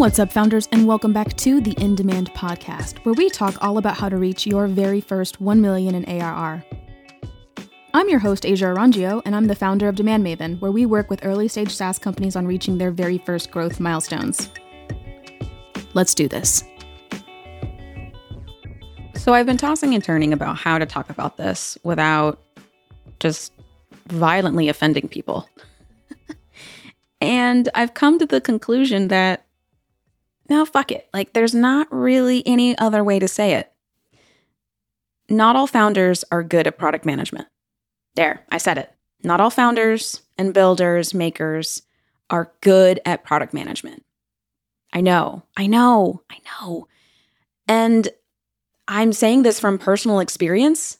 What's up, founders, and welcome back to the In Demand podcast, where we talk all about how to reach your very first 1 million in ARR. I'm your host, Asia Orangio, and I'm the founder of DemandMaven, where we work with early stage SaaS companies on reaching their very first growth milestones. Let's do this. So, I've been tossing and turning about how to talk about this without just violently offending people. and I've come to the conclusion that no, fuck it. Like, there's not really any other way to say it. Not all founders are good at product management. There, I said it. Not all founders and builders, makers are good at product management. I know, I know, I know. And I'm saying this from personal experience.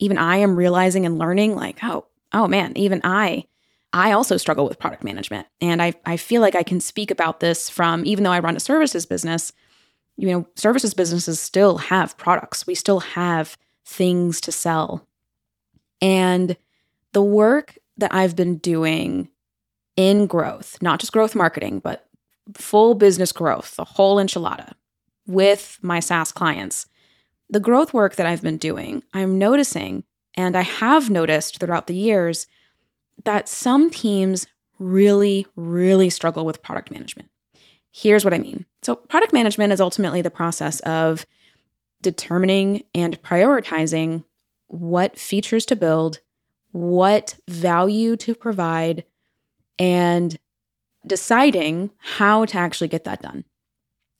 Even I am realizing and learning, like, oh, oh man, even I, I also struggle with product management. And I, I feel like I can speak about this from, even though I run a services business, you know, services businesses still have products. We still have things to sell. And the work that I've been doing in growth, not just growth marketing, but full business growth, the whole enchilada with my SaaS clients, the growth work that I've been doing, I'm noticing, and I have noticed throughout the years, that some teams really, really struggle with product management. Here's what I mean. So, product management is ultimately the process of determining and prioritizing what features to build, what value to provide, and deciding how to actually get that done.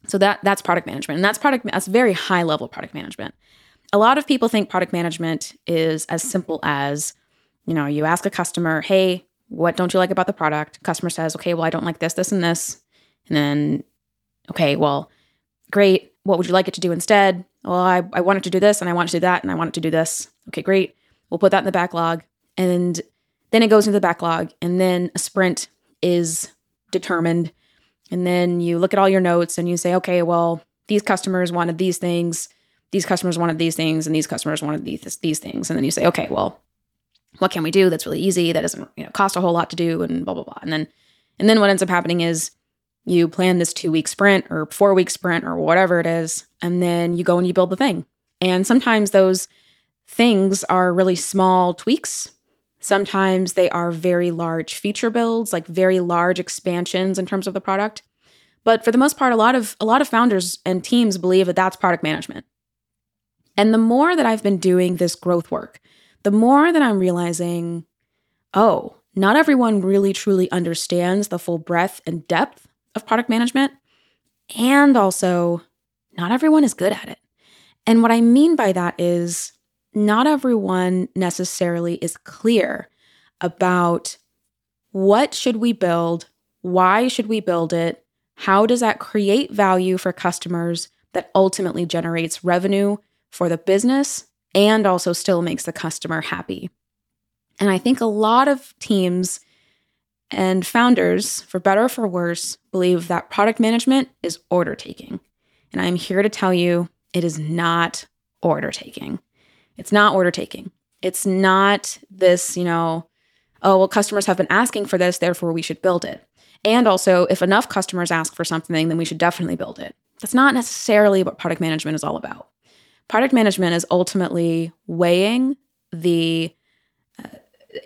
So that that's product management. And that's product that's very high level product management. A lot of people think product management is as simple as, you know, you ask a customer, "Hey, what don't you like about the product?" Customer says, "Okay, well, I don't like this, this and this." And then, "Okay, well, great. What would you like it to do instead?" Well, I, I want it to do this and I want it to do that and I want it to do this. Okay, great. We'll put that in the backlog. And then it goes into the backlog. And then a sprint is determined. And then you look at all your notes and you say, okay, well, these customers wanted these things, these customers wanted these things, and these customers wanted these these things. And then you say, okay, well, what can we do that's really easy that doesn't you know cost a whole lot to do and blah blah blah. And then and then what ends up happening is you plan this two week sprint or four week sprint or whatever it is, and then you go and you build the thing. And sometimes those things are really small tweaks. Sometimes they are very large feature builds, like very large expansions in terms of the product. But for the most part, a lot of a lot of founders and teams believe that that's product management. And the more that I've been doing this growth work, the more that I'm realizing, oh, not everyone really truly understands the full breadth and depth of product management. And also, not everyone is good at it. And what I mean by that is not everyone necessarily is clear about what should we build, why should we build it, how does that create value for customers that ultimately generates revenue for the business and also still makes the customer happy. And I think a lot of teams and founders, for better or for worse, believe that product management is order taking. And I'm here to tell you it is not order taking. It's not order taking. It's not this, you know, oh, well, customers have been asking for this, therefore we should build it. And also, if enough customers ask for something, then we should definitely build it. That's not necessarily what product management is all about. Product management is ultimately weighing the uh,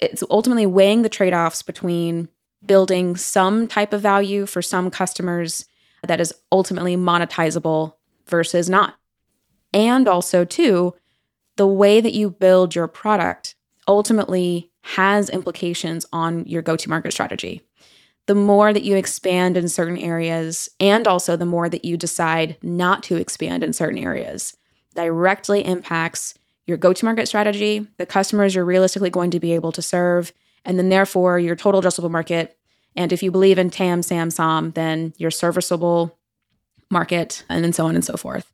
it's ultimately weighing the trade-offs between building some type of value for some customers that is ultimately monetizable versus not. And also, too, the way that you build your product ultimately has implications on your go to market strategy. The more that you expand in certain areas, and also the more that you decide not to expand in certain areas, directly impacts your go to market strategy, the customers you're realistically going to be able to serve, and then therefore your total addressable market and if you believe in TAM, SAM, SOM, then your serviceable market, and then so on and so forth.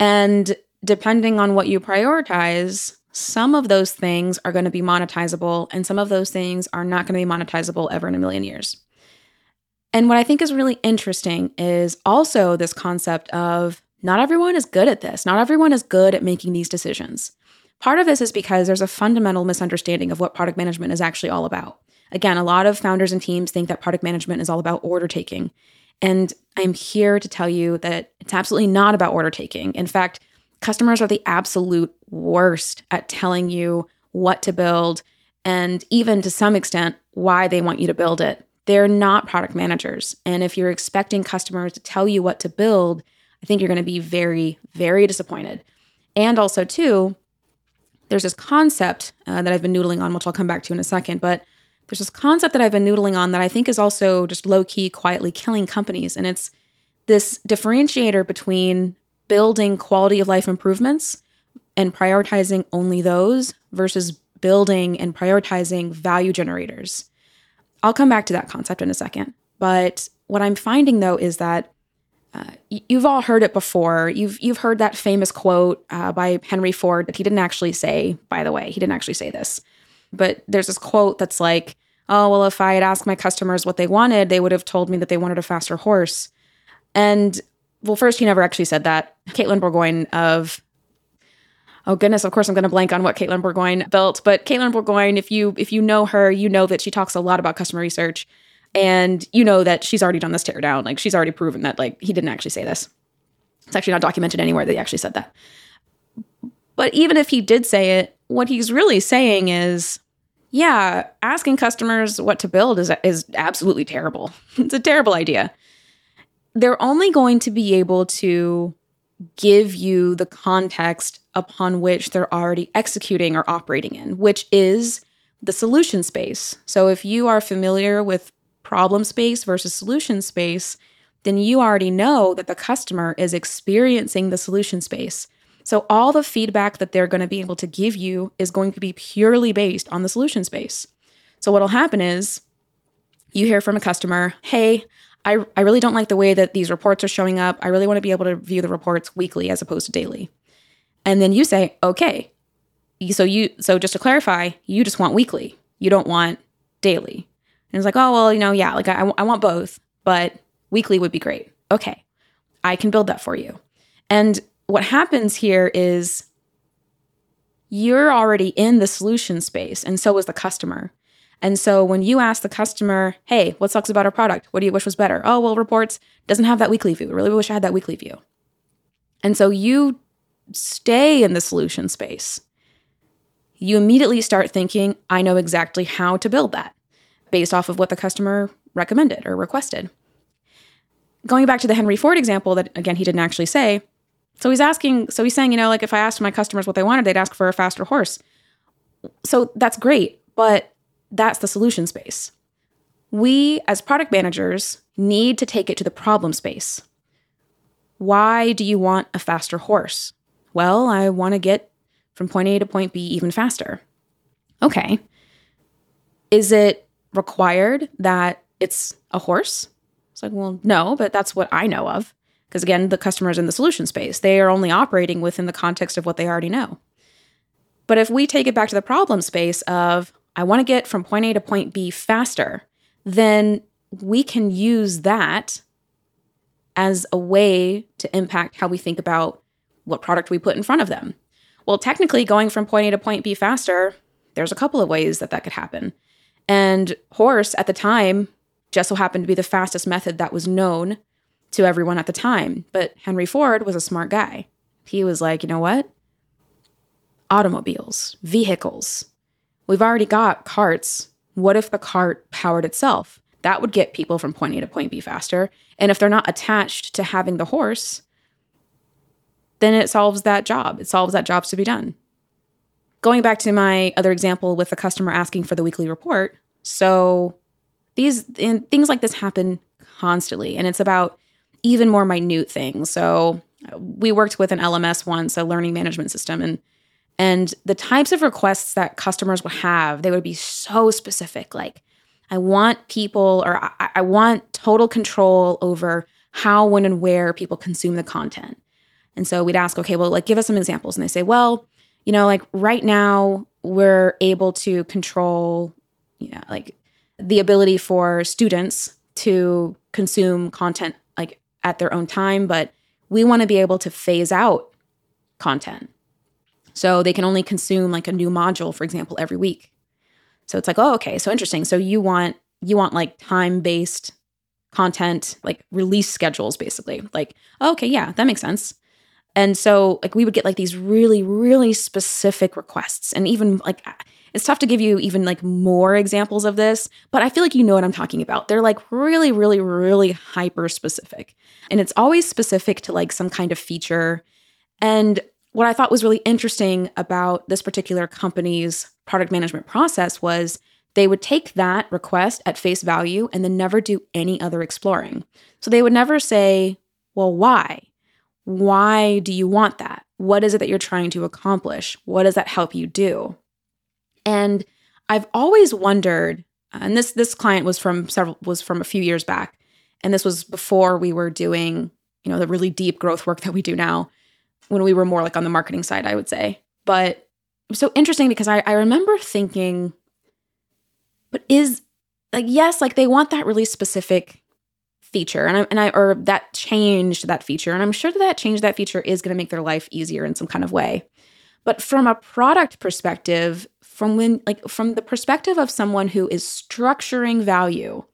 And depending on what you prioritize, some of those things are going to be monetizable, and some of those things are not going to be monetizable ever in a million years. And what I think is really interesting is also this concept of not everyone is good at this. Not everyone is good at making these decisions. Part of this is because there's a fundamental misunderstanding of what product management is actually all about. Again, a lot of founders and teams think that product management is all about order taking. And I'm here to tell you that it's absolutely not about order taking. In fact, customers are the absolute worst at telling you what to build and even to some extent why they want you to build it. They're not product managers. And if you're expecting customers to tell you what to build, I think you're going to be very, very disappointed. And also, too, there's this concept uh, that I've been noodling on, which I'll come back to in a second. But there's this concept that I've been noodling on that I think is also just low key, quietly killing companies. And it's this differentiator between building quality of life improvements and prioritizing only those versus building and prioritizing value generators. I'll come back to that concept in a second. But what I'm finding though is that uh, you've all heard it before. You've you've heard that famous quote uh, by Henry Ford that he didn't actually say. By the way, he didn't actually say this, but there's this quote that's like, "Oh well, if I had asked my customers what they wanted, they would have told me that they wanted a faster horse." And well, first, he never actually said that. Katelyn Bourgoin of oh goodness, of course I'm going to blank on what Katelyn Bourgoin built, but Katelyn Bourgoin, if you if you know her, you know that she talks a lot about customer research and you know that she's already done this teardown. Like she's already proven that like he didn't actually say this. It's actually not documented anywhere that he actually said that. But even if he did say it, what he's really saying is, yeah, asking customers what to build is is absolutely terrible. it's a terrible idea. They're only going to be able to give you the context upon which they're already executing or operating in, which is the solution space. So if you are familiar with problem space versus solution space, then you already know that the customer is experiencing the solution space. So all the feedback that they're going to be able to give you is going to be purely based on the solution space. So what'll happen is you hear from a customer, "Hey, I, I really don't like the way that these reports are showing up. I really want to be able to view the reports weekly as opposed to daily. And then you say, okay. So you so just to clarify, you just want weekly. You don't want daily. And it's like, oh, well, you know, yeah, like I, I want both, but weekly would be great. Okay, I can build that for you. And what happens here is you're already in the solution space, and so is the customer. And so when you ask the customer, hey, what sucks about our product? What do you wish was better? Oh, well, reports doesn't have that weekly view. Really wish I had that weekly view. And so you stay in the solution space. You immediately start thinking, I know exactly how to build that based off of what the customer recommended or requested. Going back to the Henry Ford example that again he didn't actually say. So he's asking, so he's saying, you know, like if I asked my customers what they wanted, they'd ask for a faster horse. So that's great, but that's the solution space. We as product managers need to take it to the problem space. Why do you want a faster horse? Well, I want to get from point A to point B even faster. Okay. Is it required that it's a horse? It's like, well, no, but that's what I know of. Because again, the customer's in the solution space. They are only operating within the context of what they already know. But if we take it back to the problem space of, I want to get from point A to point B faster, then we can use that as a way to impact how we think about what product we put in front of them. Well, technically, going from point A to point B faster, there's a couple of ways that that could happen. And horse at the time just so happened to be the fastest method that was known to everyone at the time. But Henry Ford was a smart guy. He was like, you know what? Automobiles, vehicles. We've already got carts. What if the cart powered itself? That would get people from point A to point B faster. And if they're not attached to having the horse, then it solves that job. It solves that job's to be done going back to my other example with the customer asking for the weekly report. So these and things like this happen constantly, and it's about even more minute things. So uh, we worked with an LMS once, a learning management system, and and the types of requests that customers would have, they would be so specific. Like, I want people, or I, I want total control over how, when, and where people consume the content. And so we'd ask, okay, well, like, give us some examples. And they say, well, you know, like right now we're able to control, you know, like the ability for students to consume content like at their own time, but we want to be able to phase out content. So they can only consume like a new module, for example, every week. So it's like, oh, okay, so interesting. So you want you want like time-based content, like release schedules, basically. Like, oh, okay, yeah, that makes sense. And so, like, we would get like these really, really specific requests. And even like, it's tough to give you even like more examples of this, but I feel like you know what I'm talking about. They're like really, really, really hyper specific. And it's always specific to like some kind of feature. And what I thought was really interesting about this particular company's product management process was they would take that request at face value and then never do any other exploring. So they would never say, well, why? Why do you want that? What is it that you're trying to accomplish? What does that help you do? And I've always wondered, uh, and this this client was from several was from a few years back, and this was before we were doing, you know, the really deep growth work that we do now, when we were more like on the marketing side, I would say. But it was so interesting because I, I remember thinking, but is like yes, like they want that really specific feature and I, and I or that changed that feature and I'm sure that that change that feature is going to make their life easier in some kind of way. But from a product perspective, from when like from the perspective of someone who is structuring value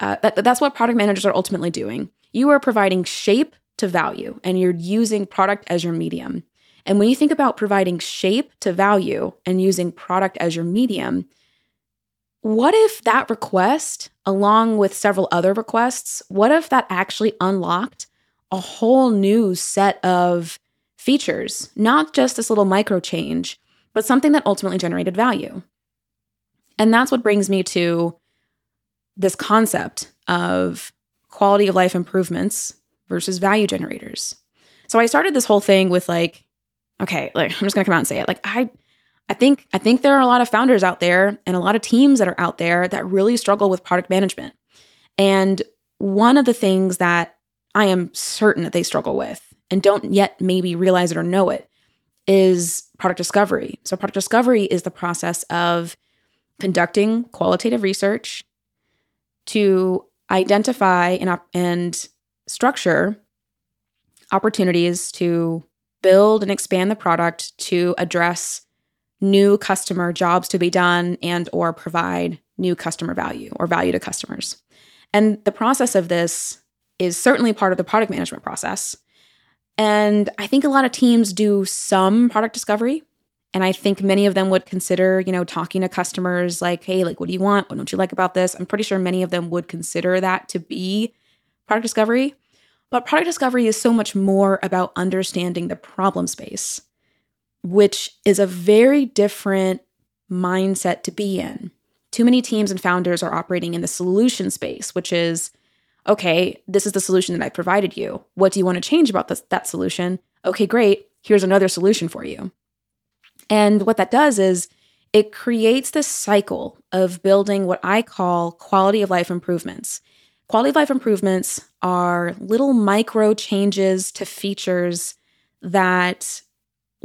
uh, that, that's what product managers are ultimately doing you are providing shape to value and you're using product as your medium and when you think about providing shape to value and using product as your medium what if that request along with several other requests what if that actually unlocked a whole new set of features not just this little micro change but something that ultimately generated value. And that's what brings me to this concept of quality of life improvements versus value generators. So I started this whole thing with like, okay, like I'm just gonna come out and say it. Like I I think I think there are a lot of founders out there and a lot of teams that are out there that really struggle with product management. And one of the things that I am certain that they struggle with and don't yet maybe realize it or know it is product discovery. So, product discovery is the process of conducting qualitative research to identify and, and structure opportunities to build and expand the product to address new customer jobs to be done and or provide new customer value or value to customers. And the process of this is certainly part of the product management process. And I think a lot of teams do some product discovery. And I think many of them would consider, you know, talking to customers like, hey, like, what do you want? What don't you like about this? I'm pretty sure many of them would consider that to be product discovery. But product discovery is so much more about understanding the problem space, which is a very different mindset to be in. Too many teams and founders are operating in the solution space, which is okay, this is the solution that I provided you. What do you want to change about this, that solution? Okay, great. Here's another solution for you. And what that does is it creates this cycle of building what I call quality of life improvements. Quality of life improvements are little micro changes to features that,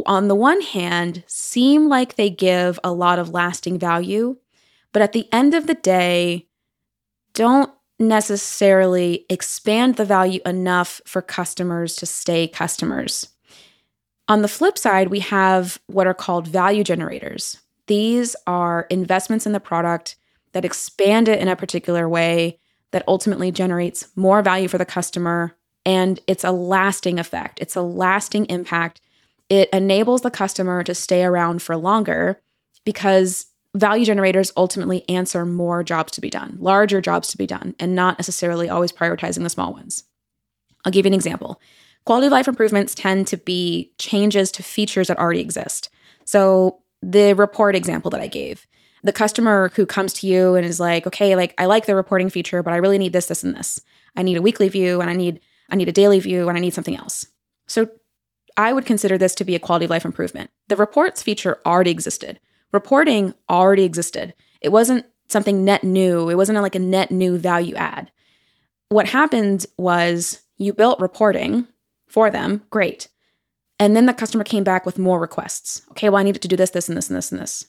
on the one hand, seem like they give a lot of lasting value, but at the end of the day, don't necessarily expand the value enough for customers to stay customers. On the flip side, we have what are called value generators. These are investments in the product that expand it in a particular way that ultimately generates more value for the customer. And it's a lasting effect, it's a lasting impact. It enables the customer to stay around for longer because value generators ultimately answer more jobs to be done, larger jobs to be done, and not necessarily always prioritizing the small ones. I'll give you an example. Quality of life improvements tend to be changes to features that already exist. So, the report example that I gave, the customer who comes to you and is like, "Okay, like I like the reporting feature, but I really need this, this, and this. I need a weekly view, and I need I need a daily view, and I need something else." So, I would consider this to be a quality of life improvement. The reports feature already existed reporting already existed. It wasn't something net new, it wasn't like a net new value add. What happened was you built reporting for them, great. And then the customer came back with more requests. Okay, well, I needed to do this, this, and this, and this, and this.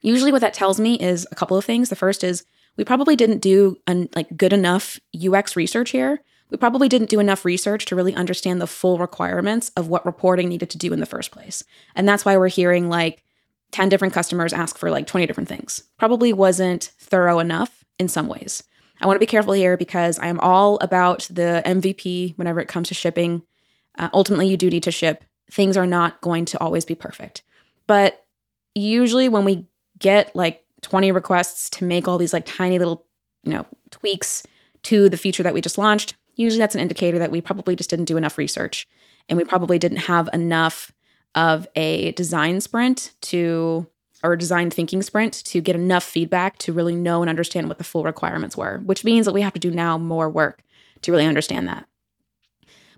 Usually, what that tells me is a couple of things. The first is we probably didn't do an, like good enough UX research here. We probably didn't do enough research to really understand the full requirements of what reporting needed to do in the first place. And that's why we're hearing like 10 different customers ask for like 20 different things. Probably wasn't thorough enough in some ways. I want to be careful here because I am all about the MVP whenever it comes to shipping. Uh, ultimately, you do need to ship. Things are not going to always be perfect. But usually, when we get like 20 requests to make all these like tiny little, you know, tweaks to the feature that we just launched, usually that's an indicator that we probably just didn't do enough research and we probably didn't have enough of a design sprint to or design thinking sprint to get enough feedback to really know and understand what the full requirements were, which means that we have to do now more work to really understand that.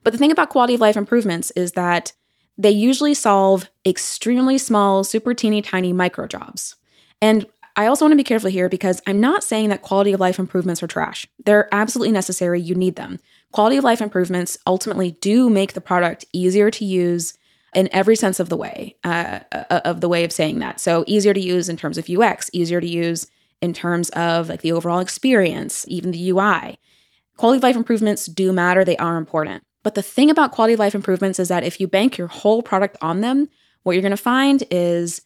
But the thing about quality of life improvements is that they usually solve extremely small, super teeny tiny micro jobs. And I also want to be careful here because I'm not saying that quality of life improvements are trash. They're absolutely necessary. You need them. Quality of life improvements ultimately do make the product easier to use in every sense of the way, uh, of the way of saying that. So easier to use in terms of UX, easier to use in terms of like the overall experience, even the UI. Quality of life improvements do matter. They are important. But the thing about quality of life improvements is that if you bank your whole product on them, what you're going to find is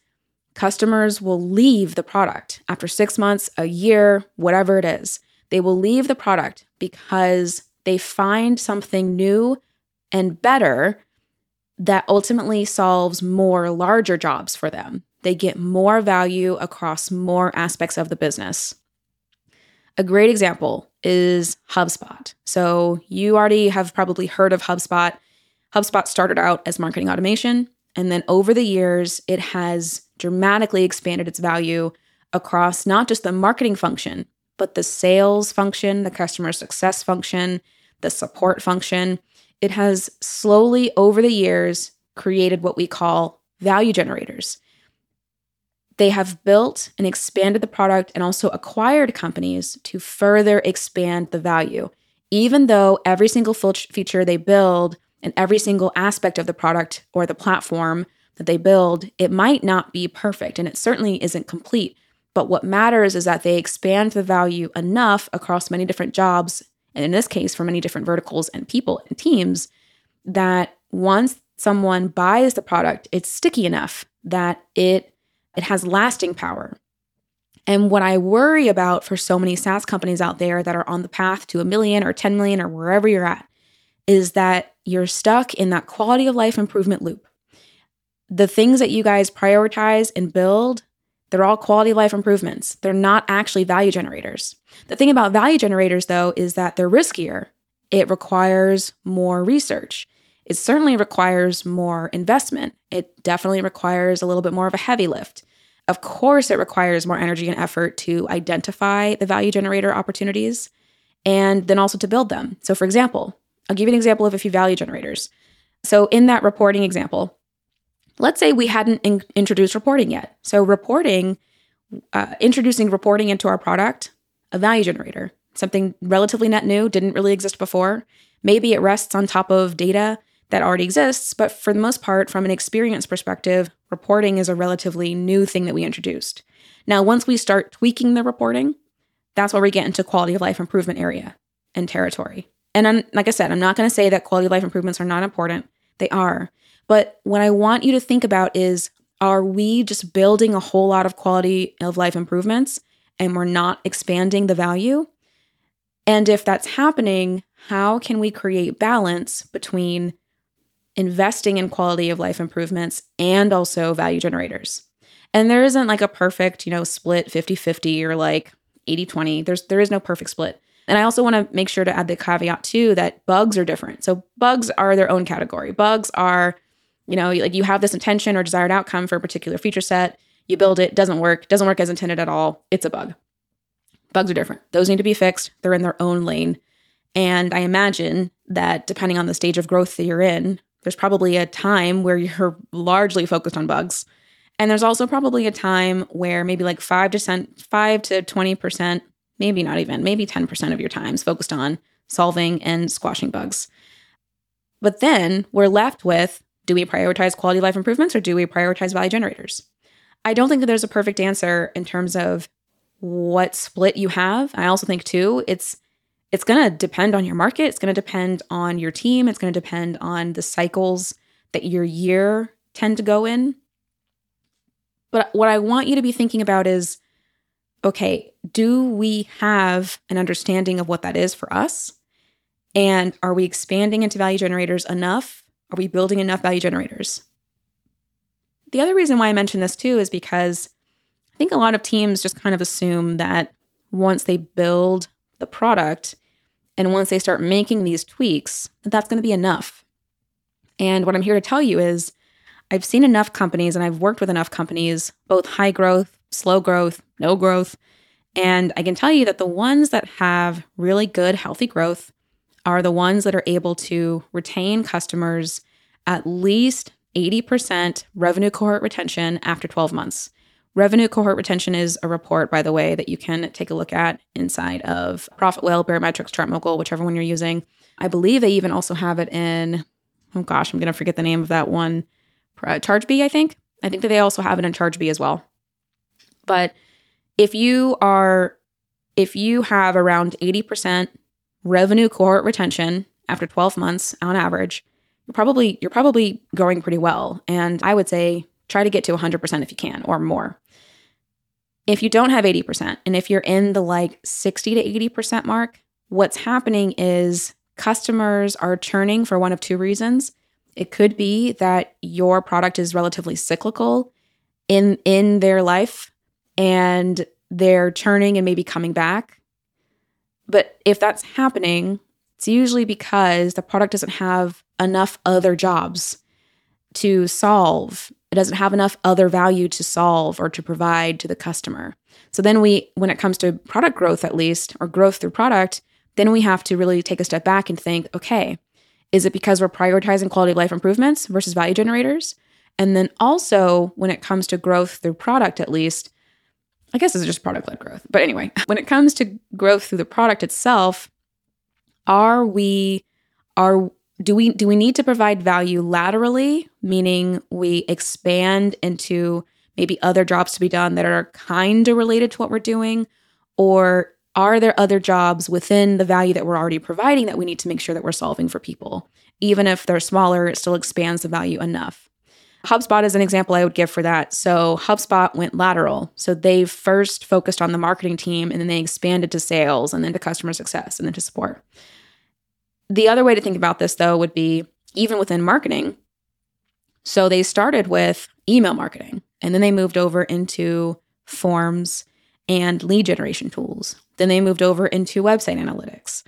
customers will leave the product after six months, a year, whatever it is. They will leave the product because they find something new and better that ultimately solves more larger jobs for them. They get more value across more aspects of the business. A great example is HubSpot. So, you already have probably heard of HubSpot. HubSpot started out as marketing automation, and then over the years, it has dramatically expanded its value across not just the marketing function, but the sales function, the customer success function, the support function. It has slowly over the years created what we call value generators. They have built and expanded the product and also acquired companies to further expand the value. Even though every single feature they build and every single aspect of the product or the platform that they build, it might not be perfect and it certainly isn't complete. But what matters is that they expand the value enough across many different jobs, and in this case, for many different verticals and people and teams, that once someone buys the product, it's sticky enough that it it has lasting power. And what I worry about for so many SaaS companies out there that are on the path to a million or 10 million or wherever you're at is that you're stuck in that quality of life improvement loop the things that you guys prioritize and build, they're all quality of life improvements. They're not actually value generators. The thing about value generators, though, is that they're riskier. It requires more research. It certainly requires more investment. It definitely requires a little bit more of a heavy lift. Of course, it requires more energy and effort to identify the value generator opportunities and then also to build them. So, for example, I'll give you an example of a few value generators. So, in that reporting example, Let's say we hadn't in- introduced reporting yet. So, reporting, uh, introducing reporting into our product, a value generator, something relatively net new, didn't really exist before. Maybe it rests on top of data that already exists, but for the most part, from an experience perspective, reporting is a relatively new thing that we introduced. Now, once we start tweaking the reporting, that's where we get into quality of life improvement area and territory. And I'm, like I said, I'm not going to say that quality of life improvements are not important. They are. But what I want you to think about is are we just building a whole lot of quality of life improvements and we're not expanding the value? And if that's happening, how can we create balance between investing in quality of life improvements and also value generators? And there isn't like a perfect, you know, split 50-50 or like 80-20. There's there is no perfect split. And I also want to make sure to add the caveat too that bugs are different. So bugs are their own category. Bugs are you know, like you have this intention or desired outcome for a particular feature set, you build it, doesn't work, doesn't work as intended at all, it's a bug. Bugs are different. Those need to be fixed. They're in their own lane. And I imagine that depending on the stage of growth that you're in, there's probably a time where you're largely focused on bugs. And there's also probably a time where maybe like 5 to 5 to 20%, maybe not even, maybe 10% of your time is focused on solving and squashing bugs. But then we're left with do we prioritize quality of life improvements or do we prioritize value generators? I don't think that there's a perfect answer in terms of what split you have. I also think too, it's it's going to depend on your market, it's going to depend on your team, it's going to depend on the cycles that your year tend to go in. But what I want you to be thinking about is okay, do we have an understanding of what that is for us? And are we expanding into value generators enough? Are we building enough value generators? The other reason why I mention this too is because I think a lot of teams just kind of assume that once they build the product and once they start making these tweaks, that that's going to be enough. And what I'm here to tell you is I've seen enough companies and I've worked with enough companies, both high growth, slow growth, no growth. And I can tell you that the ones that have really good, healthy growth are the ones that are able to retain customers at least 80% revenue cohort retention after 12 months. Revenue cohort retention is a report, by the way, that you can take a look at inside of Profit Whale, Baremetrics, ChartMogul, whichever one you're using. I believe they even also have it in, oh gosh, I'm going to forget the name of that one. ChargeBee, I think. I think that they also have it in ChargeBee as well. But if you are, if you have around 80% revenue cohort retention after 12 months on average, you're probably you're probably going pretty well. And I would say try to get to 100% if you can or more. If you don't have 80% and if you're in the like 60 to 80% mark, what's happening is customers are churning for one of two reasons. It could be that your product is relatively cyclical in in their life and they're churning and maybe coming back. But if that's happening, it's usually because the product doesn't have enough other jobs to solve it doesn't have enough other value to solve or to provide to the customer. So then we, when it comes to product growth, at least, or growth through product, then we have to really take a step back and think, okay, is it because we're prioritizing quality of life improvements versus value generators? And then also, when it comes to growth through product, at least, I guess it's just product led growth. But anyway, when it comes to growth through the product itself, are we are do we do we need to provide value laterally meaning we expand into maybe other jobs to be done that are kind of related to what we're doing or are there other jobs within the value that we're already providing that we need to make sure that we're solving for people even if they're smaller it still expands the value enough HubSpot is an example I would give for that. So, HubSpot went lateral. So, they first focused on the marketing team and then they expanded to sales and then to customer success and then to support. The other way to think about this, though, would be even within marketing. So they started with email marketing and then they moved over into forms and lead generation tools. Then they moved over into website analytics.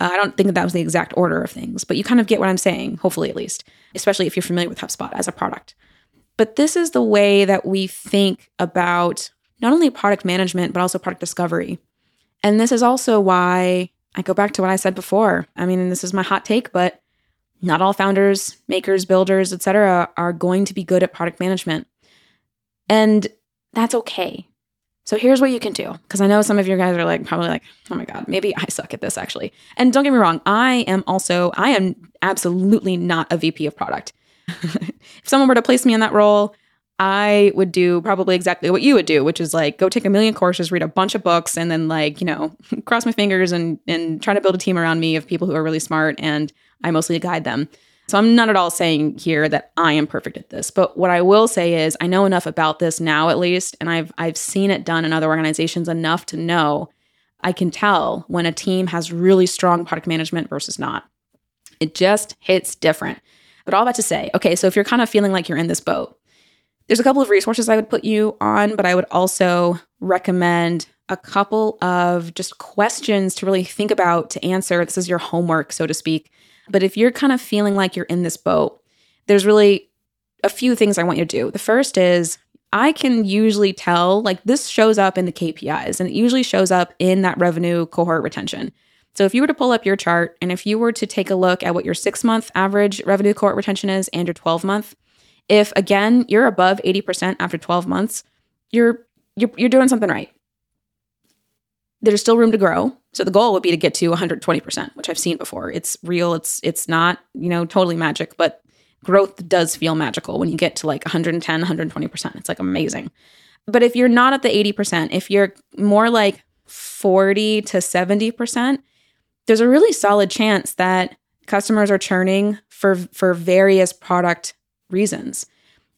Uh, I don't think that, that was the exact order of things, but you kind of get what I'm saying, hopefully at least, especially if you're familiar with HubSpot as a product. But this is the way that we think about not only product management, but also product discovery. And this is also why I go back to what I said before. I mean, this is my hot take, but not all founders, makers, builders, etc., are going to be good at product management. And that's okay. So here's what you can do. Because I know some of you guys are like, probably like, oh my God, maybe I suck at this actually. And don't get me wrong, I am also, I am absolutely not a VP of product. if someone were to place me in that role, I would do probably exactly what you would do, which is like go take a million courses, read a bunch of books, and then like, you know, cross my fingers and and try to build a team around me of people who are really smart and I mostly guide them. So I'm not at all saying here that I am perfect at this, but what I will say is I know enough about this now at least, and I've I've seen it done in other organizations enough to know I can tell when a team has really strong product management versus not. It just hits different. But all that to say, okay, so if you're kind of feeling like you're in this boat, there's a couple of resources I would put you on, but I would also recommend a couple of just questions to really think about to answer. This is your homework, so to speak. But if you're kind of feeling like you're in this boat, there's really a few things I want you to do. The first is I can usually tell, like, this shows up in the KPIs and it usually shows up in that revenue cohort retention. So if you were to pull up your chart and if you were to take a look at what your six month average revenue cohort retention is and your 12 month, if again you're above 80% after 12 months, you're you're, you're doing something right. There's still room to grow. So the goal would be to get to 120%, which I've seen before. It's real. It's it's not, you know, totally magic, but growth does feel magical when you get to like 110, 120%. It's like amazing. But if you're not at the 80%, if you're more like 40 to 70%, there's a really solid chance that customers are churning for for various product reasons.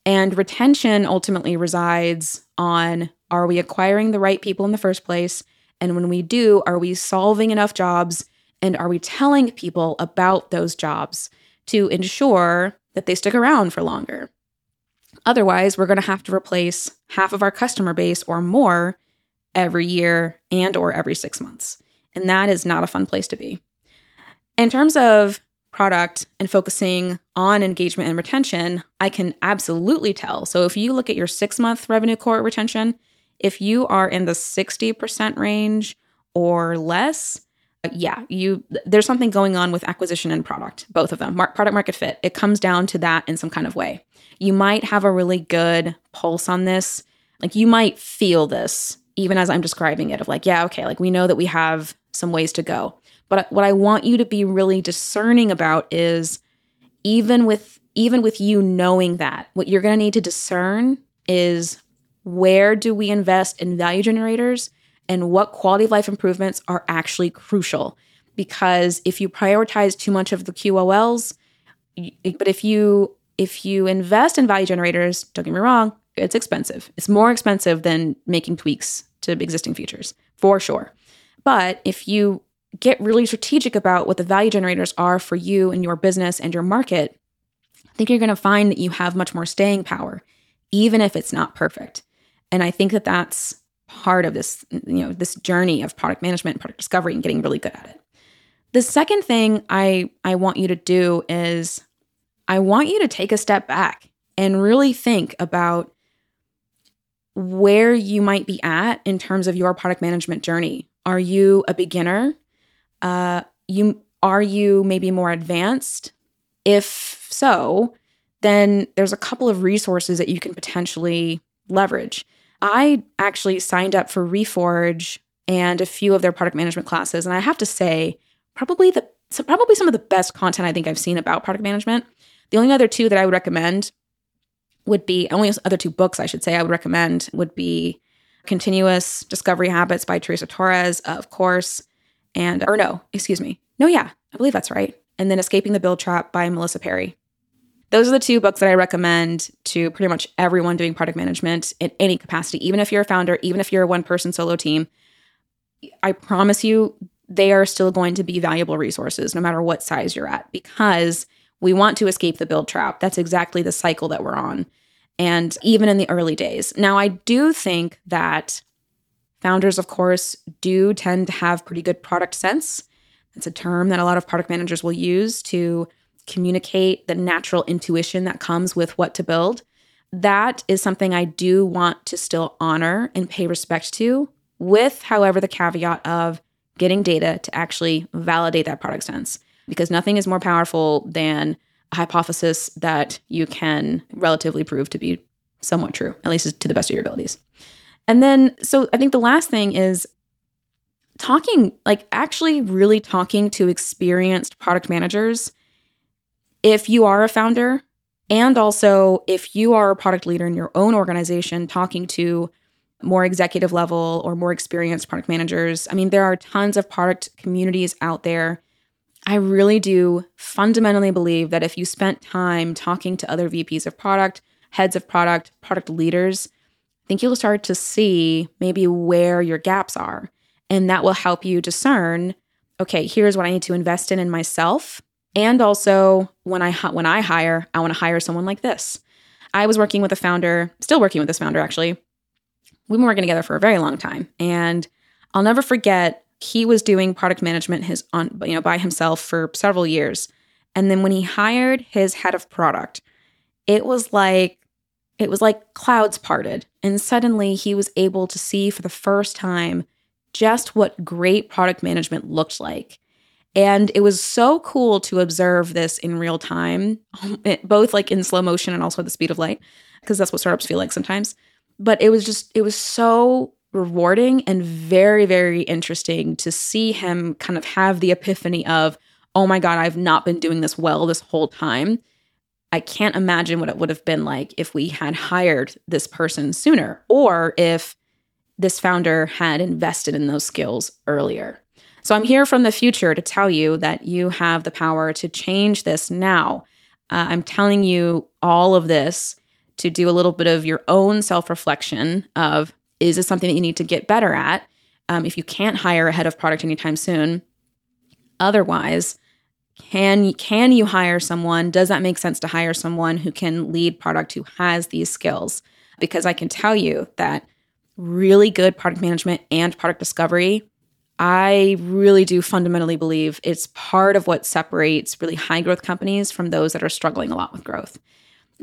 And retention ultimately resides on Are we acquiring the right people in the first place? And when we do, are we solving enough jobs? And are we telling people about those jobs to ensure that they stick around for longer? Otherwise, we're going to have to replace half of our customer base or more every year and or every 6 months. And that is not a fun place to be. In terms of product and focusing on engagement and retention, I can absolutely tell. So if you look at your 6-month revenue cohort retention, if you are in the 60% range or less, uh, yeah, you there's something going on with acquisition and product, both of them. Mar- product market fit. It comes down to that in some kind of way. You might have a really good pulse on this. Like you might feel this even as I'm describing it of like, yeah, okay, like we know that we have some ways to go. But uh, what I want you to be really discerning about is even with even with you knowing that, what you're going to need to discern is where do we invest in value generators and what quality of life improvements are actually crucial. Because if you prioritize too much of the QOLs, but if you if you invest in value generators, don't get me wrong, it's expensive. It's more expensive than making tweaks to existing features, for sure. But if you get really strategic about what the value generators are for you and your business and your market, I think you're going to find that you have much more staying power, even if it's not perfect. And I think that that's part of this, you know, this journey of product management, product discovery, and getting really good at it. The second thing I I want you to do is I want you to take a step back and really think about where you might be at in terms of your product management journey. Are you a beginner? Uh, you are you maybe more advanced? If so, then there's a couple of resources that you can potentially leverage. I actually signed up for Reforge and a few of their product management classes, and I have to say, probably the so probably some of the best content I think I've seen about product management. The only other two that I would recommend would be only other two books I should say I would recommend would be Continuous Discovery Habits by Teresa Torres, of course, and or no, excuse me. No, yeah, I believe that's right. And then Escaping the Build Trap by Melissa Perri. Those are the two books that I recommend to pretty much everyone doing product management in any capacity, even if you're a founder, even if you're a one person solo team. I promise you, they are still going to be valuable resources no matter what size you're at because we want to escape the build trap. That's exactly the cycle that we're on. And even in the early days. Now, I do think that founders, of course, do tend to have pretty good product sense. It's a term that a lot of product managers will use to communicate the natural intuition that comes with what to build. That is something I do want to still honor and pay respect to, with, however, the caveat of getting data to actually validate that product sense because nothing is more powerful than a hypothesis that you can relatively prove to be somewhat true, at least to the best of your abilities. And then, so I think the last thing is talking, like actually really talking to experienced product managers. If you are a founder, and also if you are a product leader in your own organization, talking to more executive level or more experienced product managers. I mean, there are tons of product communities out there I really do fundamentally believe that if you spent time talking to other VPs of product, heads of product, product leaders, I think you'll start to see maybe where your gaps are. And that will help you discern okay, here's what I need to invest in in myself. And also, when I when I hire, I want to hire someone like this. I was working with a founder, still working with this founder actually. We've been working together for a very long time, and I'll never forget he was doing product management his on you know by himself for several years and then when he hired his head of product it was like it was like clouds parted and suddenly he was able to see for the first time just what great product management looked like and it was so cool to observe this in real time both like in slow motion and also at the speed of light because that's what startups feel like sometimes but it was just it was so rewarding and very, very interesting to see him kind of have the epiphany of, oh my God, I've not been doing this well this whole time. I can't imagine what it would have been like if we had hired this person sooner or if this founder had invested in those skills earlier. So I'm here from the future to tell you that you have the power to change this now. Uh, I'm telling you all of this to do a little bit of your own self reflection of Is this something that you need to get better at? Um, if you can't hire a head of product anytime soon, otherwise, can can you hire someone? Does that make sense to hire someone who can lead product who has these skills? Because I can tell you that really good product management and product discovery I really do fundamentally believe it's part of what separates really high growth companies from those that are struggling a lot with growth.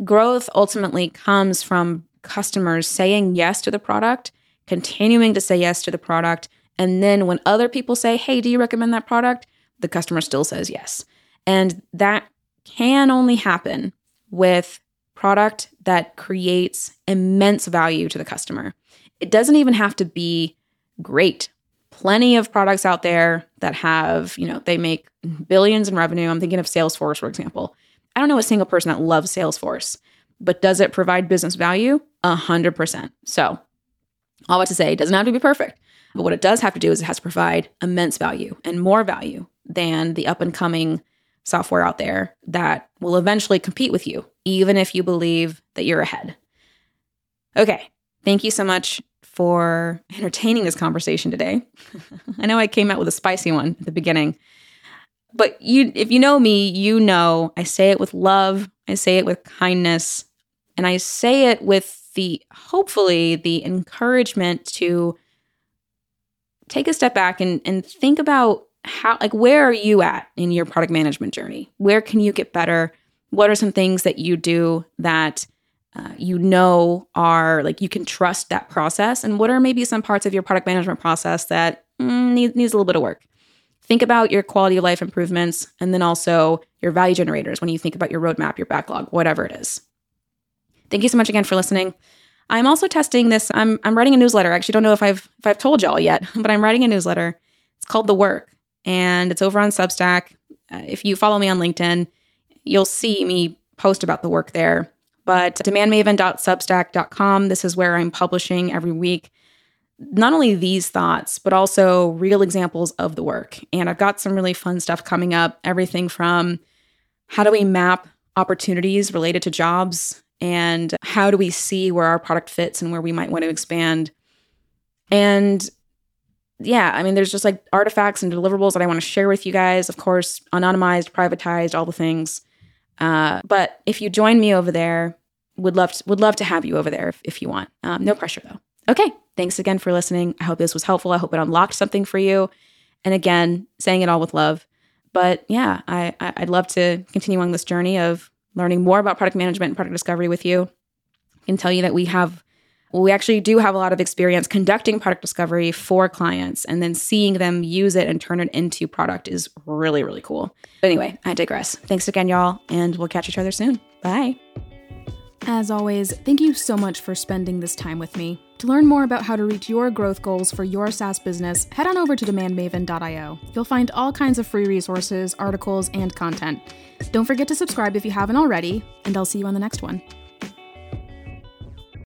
Growth ultimately comes from customers saying yes to the product, continuing to say yes to the product, and then when other people say, Hey, do you recommend that product? The customer still says yes. And that can only happen with product that creates immense value to the customer. It doesn't even have to be great plenty of products out there that have, you know, they make billions in revenue. I'm thinking of Salesforce, for example. I don't know a single person that loves Salesforce, but does it provide business value? A hundred percent. So all that to say, it doesn't have to be perfect. But what it does have to do is it has to provide immense value and more value than the up and coming software out there that will eventually compete with you, even if you believe that you're ahead. Okay. Thank you so much for entertaining this conversation today. I know I came out with a spicy one at the beginning. But you if you know me, you know I say it with love, I say it with kindness, and I say it with the hopefully the encouragement to take a step back and and think about how like where are you at in your product management journey? Where can you get better? What are some things that you do that uh, you know are like you can trust that process? And what are maybe some parts of your product management process that mm, need, needs a little bit of work? Think about your quality of life improvements and then also your value generators when you think about your roadmap your backlog whatever it is. Thank you so much again for listening. I'm also testing this i'm, I'm writing a newsletter. I actually don't know if i've if i've told y'all yet but i'm writing a newsletter. It's called the work and it's over on substack. Uh, if you follow me on linkedin you'll see me post about the work there but demandmaven.substack.com, this is where I'm publishing every week not only these thoughts, but also real examples of the work. And I've got some really fun stuff coming up everything from how do we map opportunities related to jobs and how do we see where our product fits and where we might want to expand. And yeah, I mean, there's just like artifacts and deliverables that I want to share with you guys. Of course, anonymized, privatized, all the things. Uh, but if you join me over there, would love to, would love to have you over there if, if you want. Um, no pressure though. Okay, thanks again for listening. I hope this was helpful. I hope it unlocked something for you. And again, saying it all with love. But yeah, I, I I'd love to continue on this journey of learning more about product management and product discovery with you. I can tell you that we have we actually do have a lot of experience conducting product discovery for clients and then seeing them use it and turn it into product is really, really cool. But anyway, I digress. Thanks again, y'all, and we'll catch each other soon. Bye. As always, thank you so much for spending this time with me. To learn more about how to reach your growth goals for your SaaS business, head on over to demandmaven.io. You'll find all kinds of free resources, articles, and content. Don't forget to subscribe if you haven't already, and I'll see you on the next one.